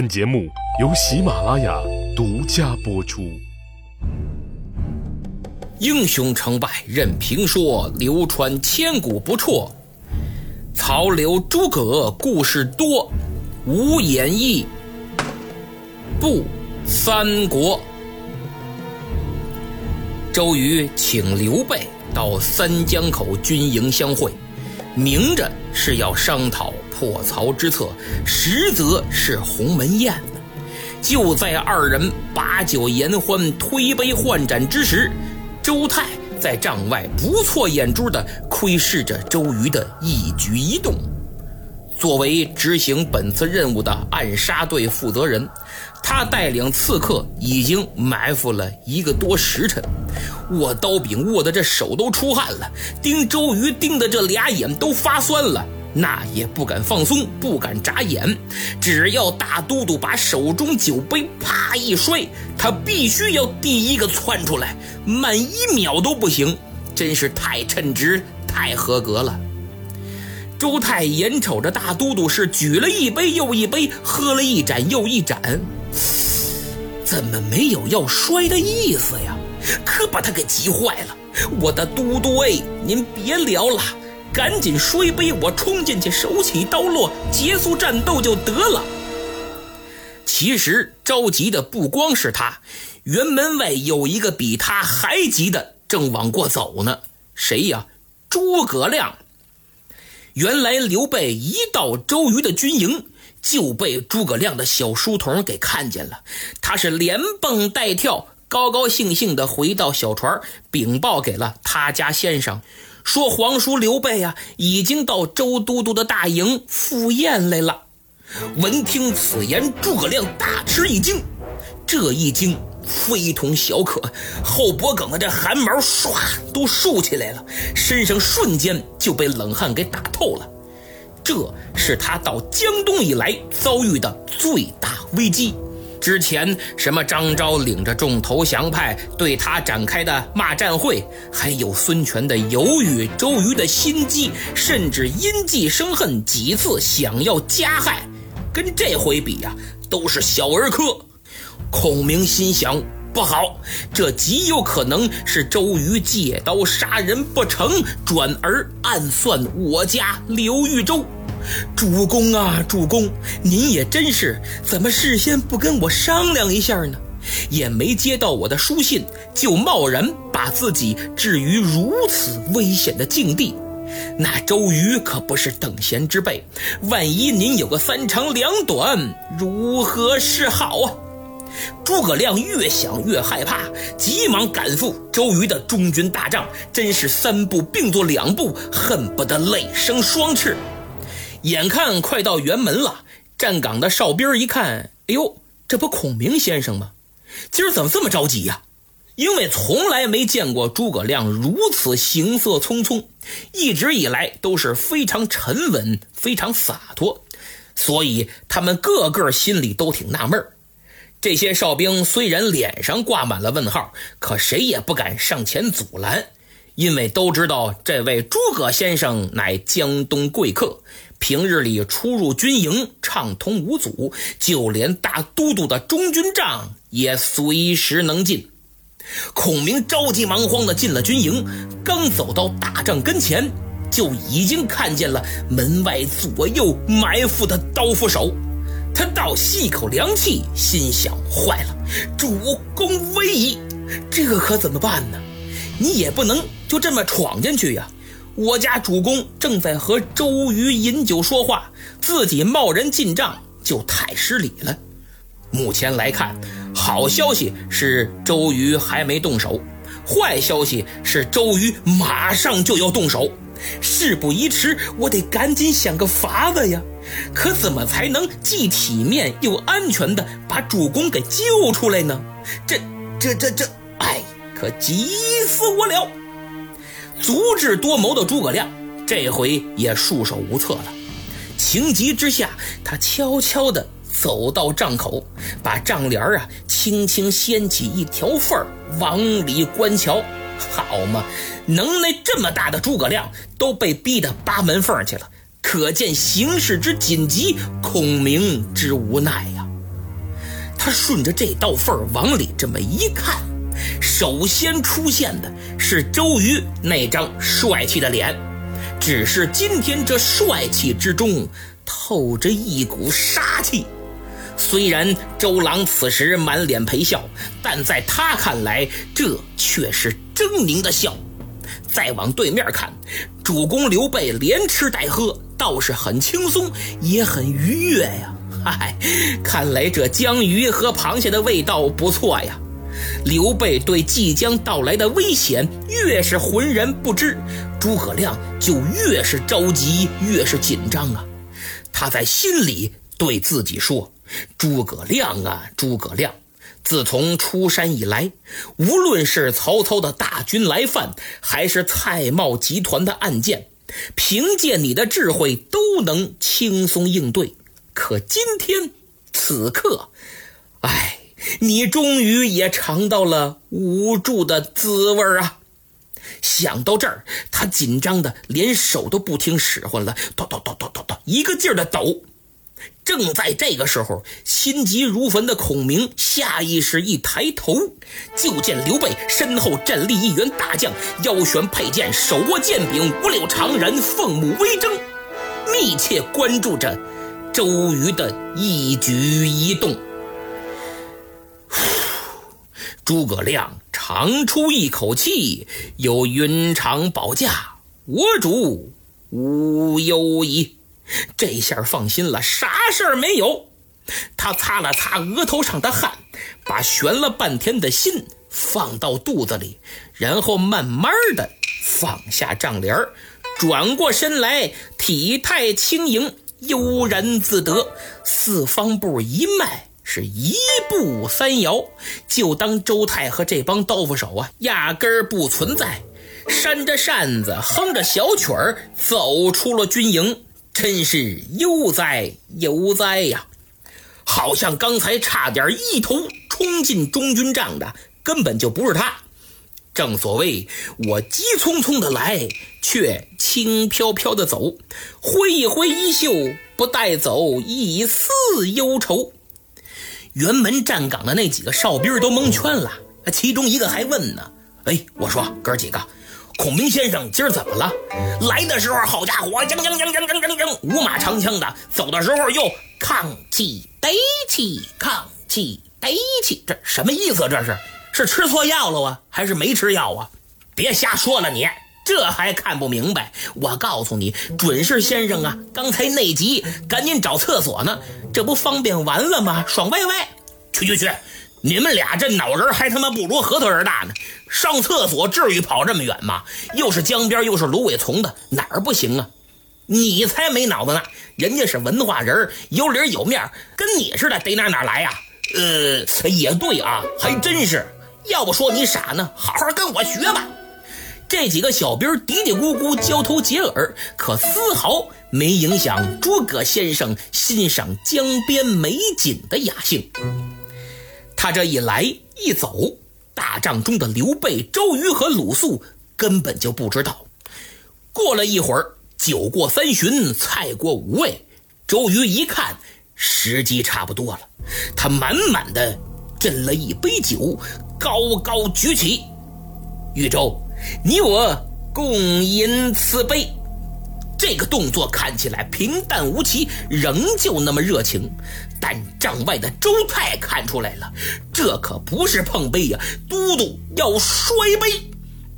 本节目由喜马拉雅独家播出。英雄成败任评说，流传千古不辍。曹刘诸葛故事多，无演义不三国。周瑜请刘备到三江口军营相会，明着是要商讨。破曹之策，实则是鸿门宴呢。就在二人把酒言欢、推杯换盏之时，周泰在帐外不错眼珠的窥视着周瑜的一举一动。作为执行本次任务的暗杀队负责人，他带领刺客已经埋伏了一个多时辰，握刀柄握的这手都出汗了，盯周瑜盯的这俩眼都发酸了。那也不敢放松，不敢眨眼。只要大都督把手中酒杯啪一摔，他必须要第一个窜出来，慢一秒都不行。真是太称职，太合格了。周泰眼瞅着大都督是举了一杯又一杯，喝了一盏又一盏，怎么没有要摔的意思呀？可把他给急坏了。我的都督哎，您别聊了。赶紧摔杯，我冲进去，手起刀落，结束战斗就得了。其实着急的不光是他，辕门外有一个比他还急的，正往过走呢。谁呀？诸葛亮。原来刘备一到周瑜的军营，就被诸葛亮的小书童给看见了。他是连蹦带跳，高高兴兴的回到小船，禀报给了他家先生。说皇叔刘备呀，已经到周都督的大营赴宴来了。闻听此言，诸葛亮大吃一惊，这一惊非同小可，后脖梗的这汗毛唰都竖起来了，身上瞬间就被冷汗给打透了。这是他到江东以来遭遇的最大危机。之前什么张昭领着众投降派对他展开的骂战会，还有孙权的犹豫、周瑜的心机，甚至因计生恨，几次想要加害，跟这回比呀，都是小儿科。孔明心想：不好，这极有可能是周瑜借刀杀人不成，转而暗算我家刘豫州。主公啊，主公，您也真是，怎么事先不跟我商量一下呢？也没接到我的书信，就贸然把自己置于如此危险的境地，那周瑜可不是等闲之辈。万一您有个三长两短，如何是好啊？诸葛亮越想越害怕，急忙赶赴周瑜的中军大帐，真是三步并作两步，恨不得累生双翅。眼看快到辕门了，站岗的哨兵一看，哎呦，这不孔明先生吗？今儿怎么这么着急呀？因为从来没见过诸葛亮如此行色匆匆，一直以来都是非常沉稳、非常洒脱，所以他们个个心里都挺纳闷这些哨兵虽然脸上挂满了问号，可谁也不敢上前阻拦，因为都知道这位诸葛先生乃江东贵客。平日里出入军营畅通无阻，就连大都督的中军帐也随时能进。孔明着急忙慌地进了军营，刚走到大帐跟前，就已经看见了门外左右埋伏的刀斧手。他倒吸一口凉气，心想：坏了，主公危矣！这可怎么办呢？你也不能就这么闯进去呀。我家主公正在和周瑜饮酒说话，自己贸然进帐就太失礼了。目前来看，好消息是周瑜还没动手，坏消息是周瑜马上就要动手。事不宜迟，我得赶紧想个法子呀！可怎么才能既体面又安全的把主公给救出来呢？这、这、这、这，哎，可急死我了！足智多谋的诸葛亮这回也束手无策了，情急之下，他悄悄地走到帐口，把帐帘啊轻轻掀起一条缝儿，往里观瞧。好嘛，能耐这么大的诸葛亮都被逼得扒门缝去了，可见形势之紧急，孔明之无奈呀。他顺着这道缝往里这么一看，首先出现的是周瑜那张帅气的脸，只是今天这帅气之中透着一股杀气。虽然周郎此时满脸陪笑，但在他看来，这却是狰狞的笑。再往对面看，主公刘备连吃带喝，倒是很轻松，也很愉悦呀。嗨，看来这江鱼和螃蟹的味道不错呀。刘备对即将到来的危险越是浑然不知，诸葛亮就越是着急，越是紧张啊。他在心里对自己说：“诸葛亮啊，诸葛亮。”自从出山以来，无论是曹操的大军来犯，还是蔡瑁集团的案件，凭借你的智慧都能轻松应对。可今天此刻，哎，你终于也尝到了无助的滋味啊！想到这儿，他紧张的连手都不听使唤了，抖抖抖抖抖抖，一个劲儿的抖。正在这个时候，心急如焚的孔明下意识一抬头，就见刘备身后站立一员大将，腰悬佩剑，手握剑柄，五柳长髯，凤目微睁，密切关注着周瑜的一举一动。诸葛亮长出一口气，有云长保驾，我主无忧矣。这下放心了，啥事儿没有。他擦了擦额头上的汗，把悬了半天的心放到肚子里，然后慢慢的放下帐帘转过身来，体态轻盈，悠然自得，四方步一迈，是一步三摇，就当周泰和这帮豆腐手啊，压根儿不存在，扇着扇子，哼着小曲儿，走出了军营。真是悠哉悠哉呀！好像刚才差点一头冲进中军帐的，根本就不是他。正所谓我急匆匆的来，却轻飘飘的走，挥一挥衣袖，不带走一丝忧愁。辕门站岗的那几个哨兵都蒙圈了，其中一个还问呢：“哎，我说哥几个。”孔明先生今儿怎么了？来的时候好家伙，将将将将将将将，五马长枪的；走的时候又抗气得气，抗气得气，这什么意思？这是是吃错药了啊，还是没吃药啊？别瞎说了，你这还看不明白？我告诉你，准是先生啊，刚才内急，赶紧找厕所呢，这不方便完了吗？爽歪歪，去去去！你们俩这脑仁还他妈不如核桃仁大呢！上厕所至于跑这么远吗？又是江边又是芦苇丛的，哪儿不行啊？你才没脑子呢！人家是文化人，有理有面，跟你似的，逮哪哪来呀？呃，也对啊，还真是。要不说你傻呢，好好跟我学吧。这几个小兵嘀嘀咕咕，交头接耳，可丝毫没影响诸葛先生欣赏江边美景的雅兴。他这一来一走，大帐中的刘备、周瑜和鲁肃根本就不知道。过了一会儿，酒过三巡，菜过五味，周瑜一看时机差不多了，他满满的斟了一杯酒，高高举起：“豫州，你我共饮此杯。”这个动作看起来平淡无奇，仍旧那么热情。但帐外的周泰看出来了，这可不是碰杯呀，都督要摔杯。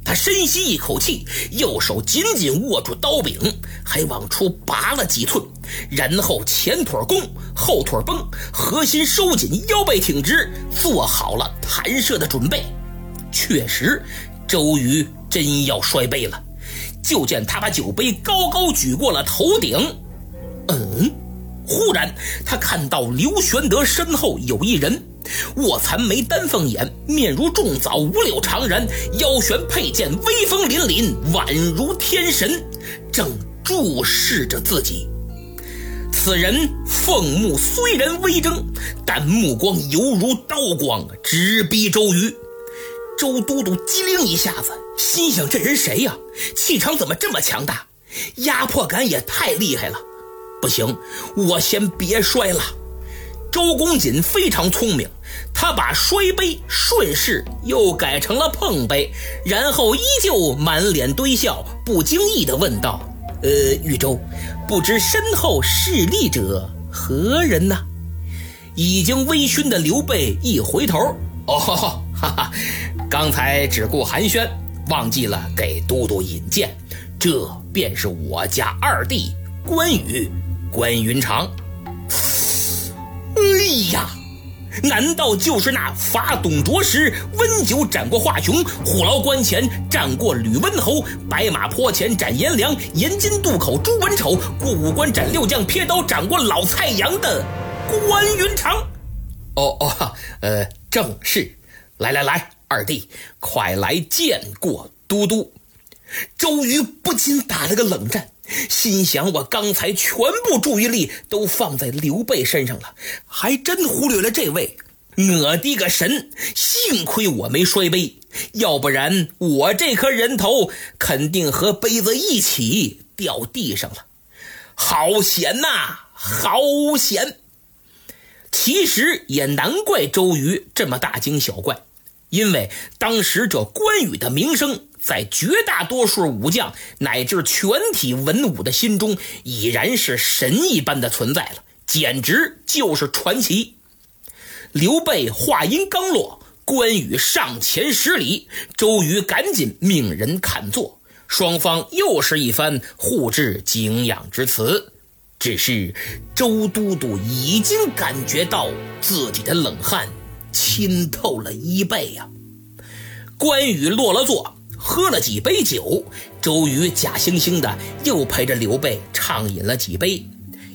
他深吸一口气，右手紧紧握住刀柄，还往出拔了几寸，然后前腿弓，后腿绷，核心收紧，腰背挺直，做好了弹射的准备。确实，周瑜真要摔杯了。就见他把酒杯高高举过了头顶，嗯，忽然他看到刘玄德身后有一人，卧蚕眉，丹凤眼，面如重枣，五柳长髯，腰悬佩剑，威风凛凛，宛如天神，正注视着自己。此人凤目虽然微睁，但目光犹如刀光，直逼周瑜。周都督机灵一下子，心想：这人谁呀？气场怎么这么强大？压迫感也太厉害了！不行，我先别摔了。周公瑾非常聪明，他把摔杯顺势又改成了碰杯，然后依旧满脸堆笑，不经意地问道：“呃，豫州，不知身后侍立者何人呢？”已经微醺的刘备一回头，哦，哈哈，刚才只顾寒暄，忘记了给都督引荐，这便是我家二弟关羽，关云长。哎呀，难道就是那伐董卓时温酒斩过华雄，虎牢关前战过吕温侯，白马坡前斩颜良，盐津渡口诛文丑，过五关斩六将，撇刀斩过老蔡阳的关云长？哦哦，呃，正是。来来来，二弟，快来见过都督。周瑜不禁打了个冷战。心想：我刚才全部注意力都放在刘备身上了，还真忽略了这位。我的个神！幸亏我没摔杯，要不然我这颗人头肯定和杯子一起掉地上了。好险呐，好险！其实也难怪周瑜这么大惊小怪，因为当时这关羽的名声。在绝大多数武将乃至全体文武的心中，已然是神一般的存在了，简直就是传奇。刘备话音刚落，关羽上前施礼，周瑜赶紧命人看座，双方又是一番互致敬仰之词。只是周都督已经感觉到自己的冷汗浸透了衣背呀。关羽落了座。喝了几杯酒，周瑜假惺惺的又陪着刘备畅饮了几杯，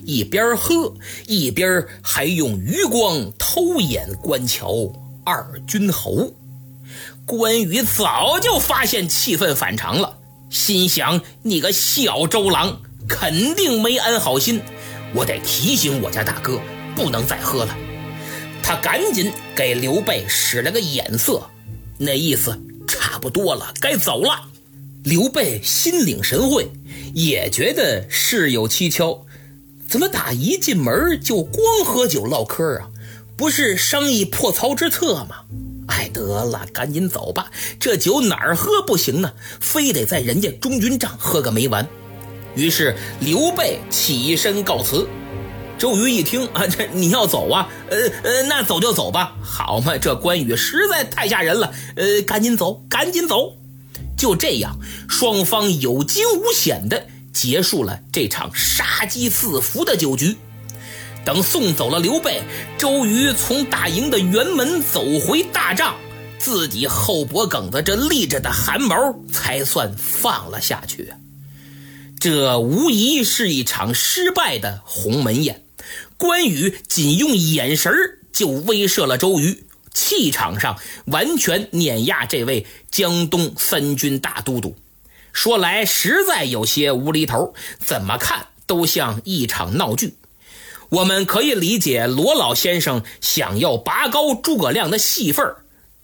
一边喝一边还用余光偷眼观瞧二军侯。关羽早就发现气氛反常了，心想：你个小周郎肯定没安好心，我得提醒我家大哥不能再喝了。他赶紧给刘备使了个眼色，那意思。差不多了，该走了。刘备心领神会，也觉得事有蹊跷。怎么打一进门就光喝酒唠嗑啊？不是商议破曹之策吗？哎，得了，赶紧走吧。这酒哪儿喝不行呢？非得在人家中军帐喝个没完。于是刘备起身告辞。周瑜一听 啊，这你要走啊？呃呃，那走就走吧。好嘛，这关羽实在太吓人了。呃，赶紧走，赶紧走。就这样，双方有惊无险的结束了这场杀机四伏的酒局。等送走了刘备，周瑜从大营的辕门走回大帐，自己后脖梗子这立着的汗毛才算放了下去。这无疑是一场失败的鸿门宴。关羽仅用眼神就威慑了周瑜，气场上完全碾压这位江东三军大都督。说来实在有些无厘头，怎么看都像一场闹剧。我们可以理解罗老先生想要拔高诸葛亮的戏份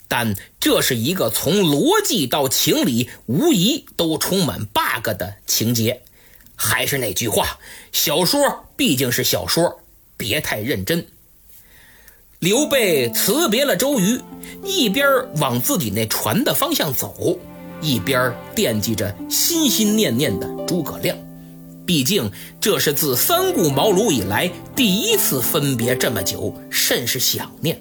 但这是一个从逻辑到情理无疑都充满 bug 的情节。还是那句话，小说毕竟是小说。别太认真。刘备辞别了周瑜，一边往自己那船的方向走，一边惦记着心心念念的诸葛亮。毕竟这是自三顾茅庐以来第一次分别这么久，甚是想念。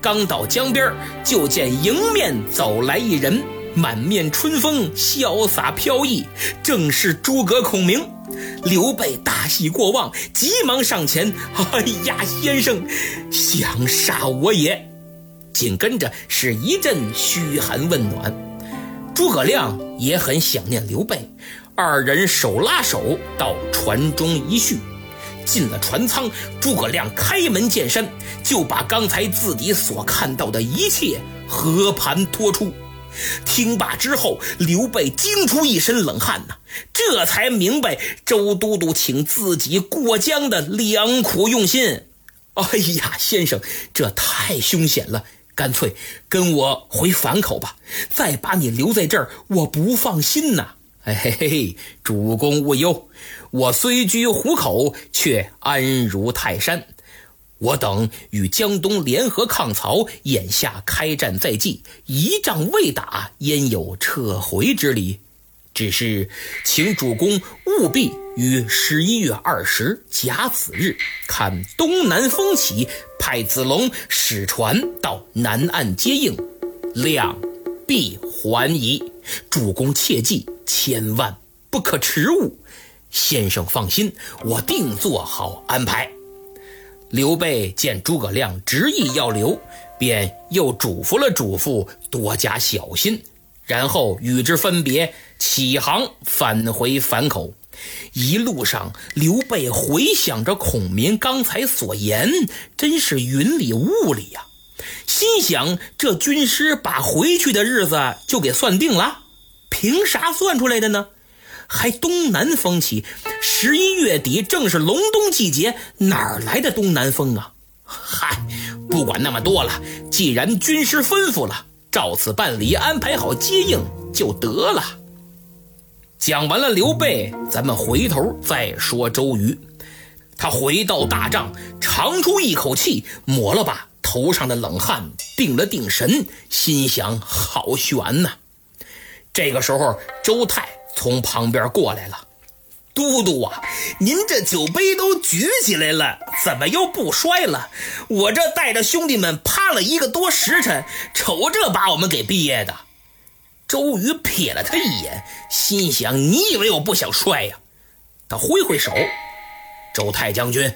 刚到江边，就见迎面走来一人，满面春风，潇洒飘逸，正是诸葛孔明。刘备大喜过望，急忙上前：“哎呀，先生，想杀我也！”紧跟着是一阵嘘寒问暖。诸葛亮也很想念刘备，二人手拉手到船中一叙。进了船舱，诸葛亮开门见山，就把刚才自己所看到的一切和盘托出。听罢之后，刘备惊出一身冷汗呐，这才明白周都督请自己过江的良苦用心。哎呀，先生，这太凶险了，干脆跟我回樊口吧。再把你留在这儿，我不放心呐。哎嘿嘿，主公勿忧，我虽居虎口，却安如泰山。我等与江东联合抗曹，眼下开战在即，一仗未打，焉有撤回之理？只是请主公务必于十一月二十甲子日，看东南风起，派子龙使船到南岸接应，量必还矣。主公切记，千万不可迟误。先生放心，我定做好安排。刘备见诸葛亮执意要留，便又嘱咐了嘱咐，多加小心。然后与之分别，起航返回樊口。一路上，刘备回想着孔明刚才所言，真是云里雾里呀。心想：这军师把回去的日子就给算定了，凭啥算出来的呢？还东南风起，十一月底正是隆冬季节，哪来的东南风啊？嗨，不管那么多了，既然军师吩咐了。照此办理，安排好接应就得了。讲完了刘备，咱们回头再说周瑜。他回到大帐，长出一口气，抹了把头上的冷汗，定了定神，心想：好悬呐。这个时候，周泰从旁边过来了。都督啊，您这酒杯都举起来了，怎么又不摔了？我这带着兄弟们趴了一个多时辰，瞅这把我们给憋的。周瑜瞥了他一眼，心想：你以为我不想摔呀？他挥挥手：“周太将军，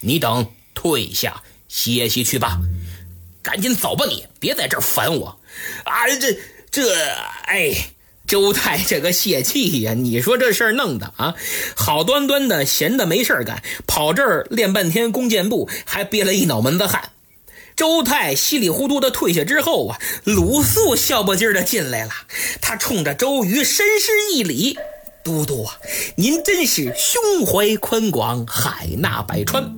你等退下歇息去吧，赶紧走吧，你别在这儿烦我。啊，这这，哎。” 周泰这个泄气呀！你说这事儿弄的啊，好端端的闲的没事儿干，跑这儿练半天弓箭步，还憋了一脑门子汗。周泰稀里糊涂的退下之后啊，鲁肃笑不劲的进来了，他冲着周瑜深施一礼：“都督啊，您真是胸怀宽广，海纳百川。”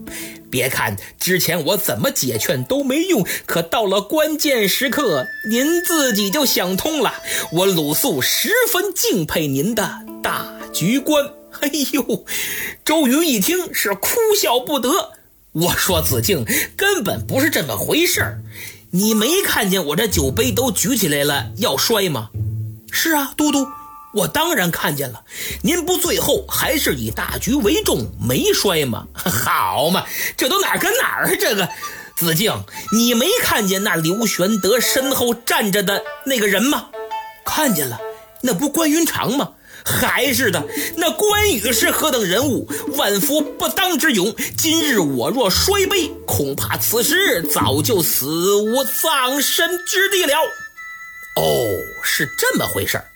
别看之前我怎么解劝都没用，可到了关键时刻，您自己就想通了。我鲁肃十分敬佩您的大局观。哎呦，周瑜一听是哭笑不得。我说子敬根本不是这么回事儿，你没看见我这酒杯都举起来了要摔吗？是啊，都督。我当然看见了，您不最后还是以大局为重，没摔吗？好嘛，这都哪儿跟哪儿啊？这个子敬，你没看见那刘玄德身后站着的那个人吗？看见了，那不关云长吗？还是的，那关羽是何等人物？万夫不当之勇。今日我若摔杯，恐怕此时早就死无葬身之地了。哦，是这么回事儿。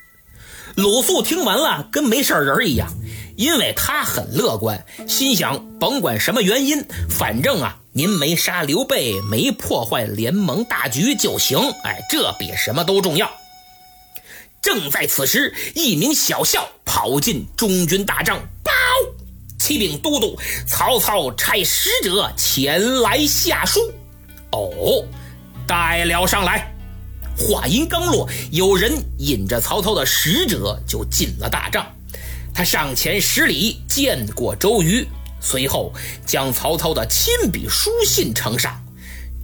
鲁肃听完了，跟没事人一样，因为他很乐观，心想甭管什么原因，反正啊，您没杀刘备，没破坏联盟大局就行。哎，这比什么都重要。正在此时，一名小校跑进中军大帐，报：启禀都督，曹操差使者前来下书。哦，带了上来。话音刚落，有人引着曹操的使者就进了大帐。他上前施礼，见过周瑜，随后将曹操的亲笔书信呈上。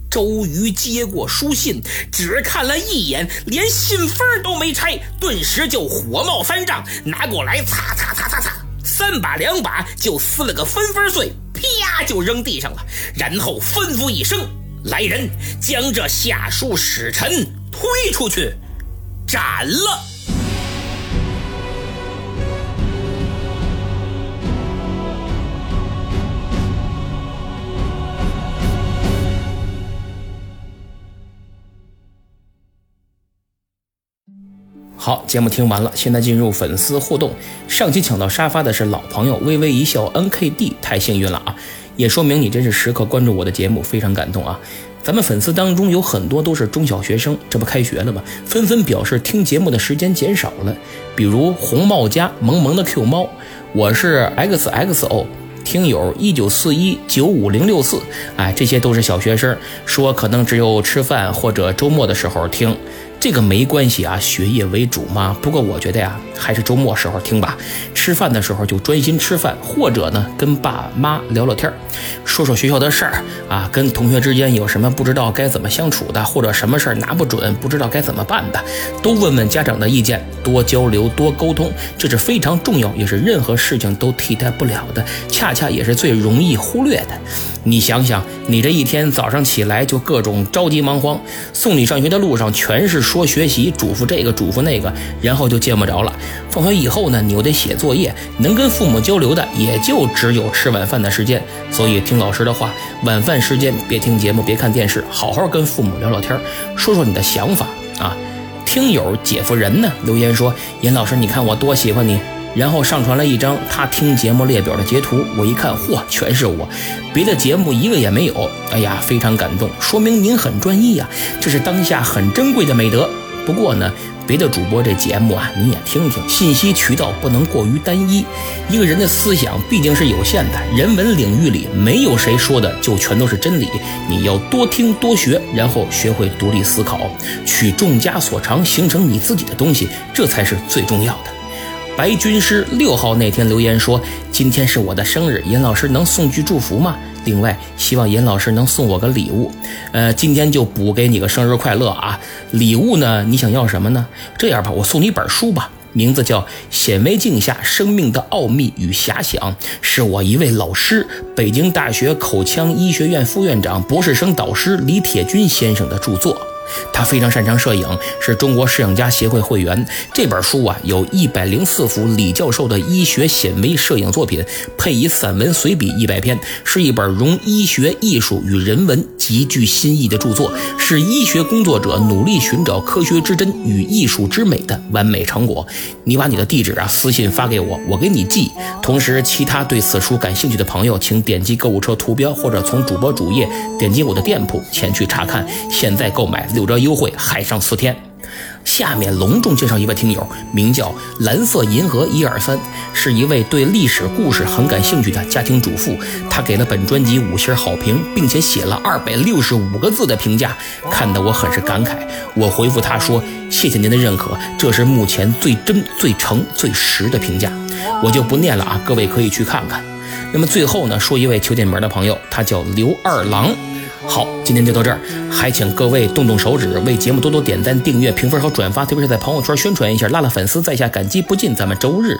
周瑜接过书信，只看了一眼，连信封都没拆，顿时就火冒三丈，拿过来擦擦擦擦擦，三把两把就撕了个分分碎，啪就扔地上了，然后吩咐一声：“来人，将这下书使臣。”推出去，斩了！好，节目听完了，现在进入粉丝互动。上期抢到沙发的是老朋友微微一笑 N K D，太幸运了啊！也说明你真是时刻关注我的节目，非常感动啊！咱们粉丝当中有很多都是中小学生，这不开学了吗？纷纷表示听节目的时间减少了。比如红帽家萌萌的 Q 猫，我是 XXO 听友一九四一九五零六四，哎，这些都是小学生，说可能只有吃饭或者周末的时候听。这个没关系啊，学业为主嘛。不过我觉得呀，还是周末时候听吧。吃饭的时候就专心吃饭，或者呢跟爸妈聊聊天说说学校的事儿啊，跟同学之间有什么不知道该怎么相处的，或者什么事儿拿不准不知道该怎么办的，都问问家长的意见，多交流多沟通，这是非常重要，也是任何事情都替代不了的，恰恰也是最容易忽略的。你想想，你这一天早上起来就各种着急忙慌，送你上学的路上全是说学习，嘱咐这个嘱咐那个，然后就见不着了。放学以后呢，你又得写作业，能跟父母交流的也就只有吃晚饭的时间。所以听老师的话，晚饭时间别听节目，别看电视，好好跟父母聊聊天，说说你的想法啊。听友姐夫人呢留言说：“严老师，你看我多喜欢你。”然后上传了一张他听节目列表的截图，我一看，嚯，全是我，别的节目一个也没有。哎呀，非常感动，说明您很专一呀，这是当下很珍贵的美德。不过呢，别的主播这节目啊，你也听听，信息渠道不能过于单一。一个人的思想毕竟是有限的，人文领域里没有谁说的就全都是真理。你要多听多学，然后学会独立思考，取众家所长，形成你自己的东西，这才是最重要的。白军师六号那天留言说：“今天是我的生日，严老师能送句祝福吗？另外，希望严老师能送我个礼物。呃，今天就补给你个生日快乐啊！礼物呢？你想要什么呢？这样吧，我送你一本书吧，名字叫《显微镜下生命的奥秘与遐想》，是我一位老师，北京大学口腔医学院副院长、博士生导师李铁军先生的著作。”他非常擅长摄影，是中国摄影家协会会员。这本书啊，有一百零四幅李教授的医学显微摄影作品，配以散文随笔一百篇，是一本融医学、艺术与人文极具新意的著作，是医学工作者努力寻找科学之真与艺术之美的完美成果。你把你的地址啊私信发给我，我给你寄。同时，其他对此书感兴趣的朋友，请点击购物车图标，或者从主播主页点击我的店铺前去查看。现在购买六。折优惠，海上四天。下面隆重介绍一位听友，名叫蓝色银河一二三，是一位对历史故事很感兴趣的家庭主妇。他给了本专辑五星好评，并且写了二百六十五个字的评价，看得我很是感慨。我回复他说：“谢谢您的认可，这是目前最真、最诚、最实的评价。”我就不念了啊，各位可以去看看。那么最后呢，说一位求点名的朋友，他叫刘二郎。好，今天就到这儿，还请各位动动手指，为节目多多点赞、订阅、评分和转发，特别是在朋友圈宣传一下，拉拉粉丝，在下感激不尽。咱们周日。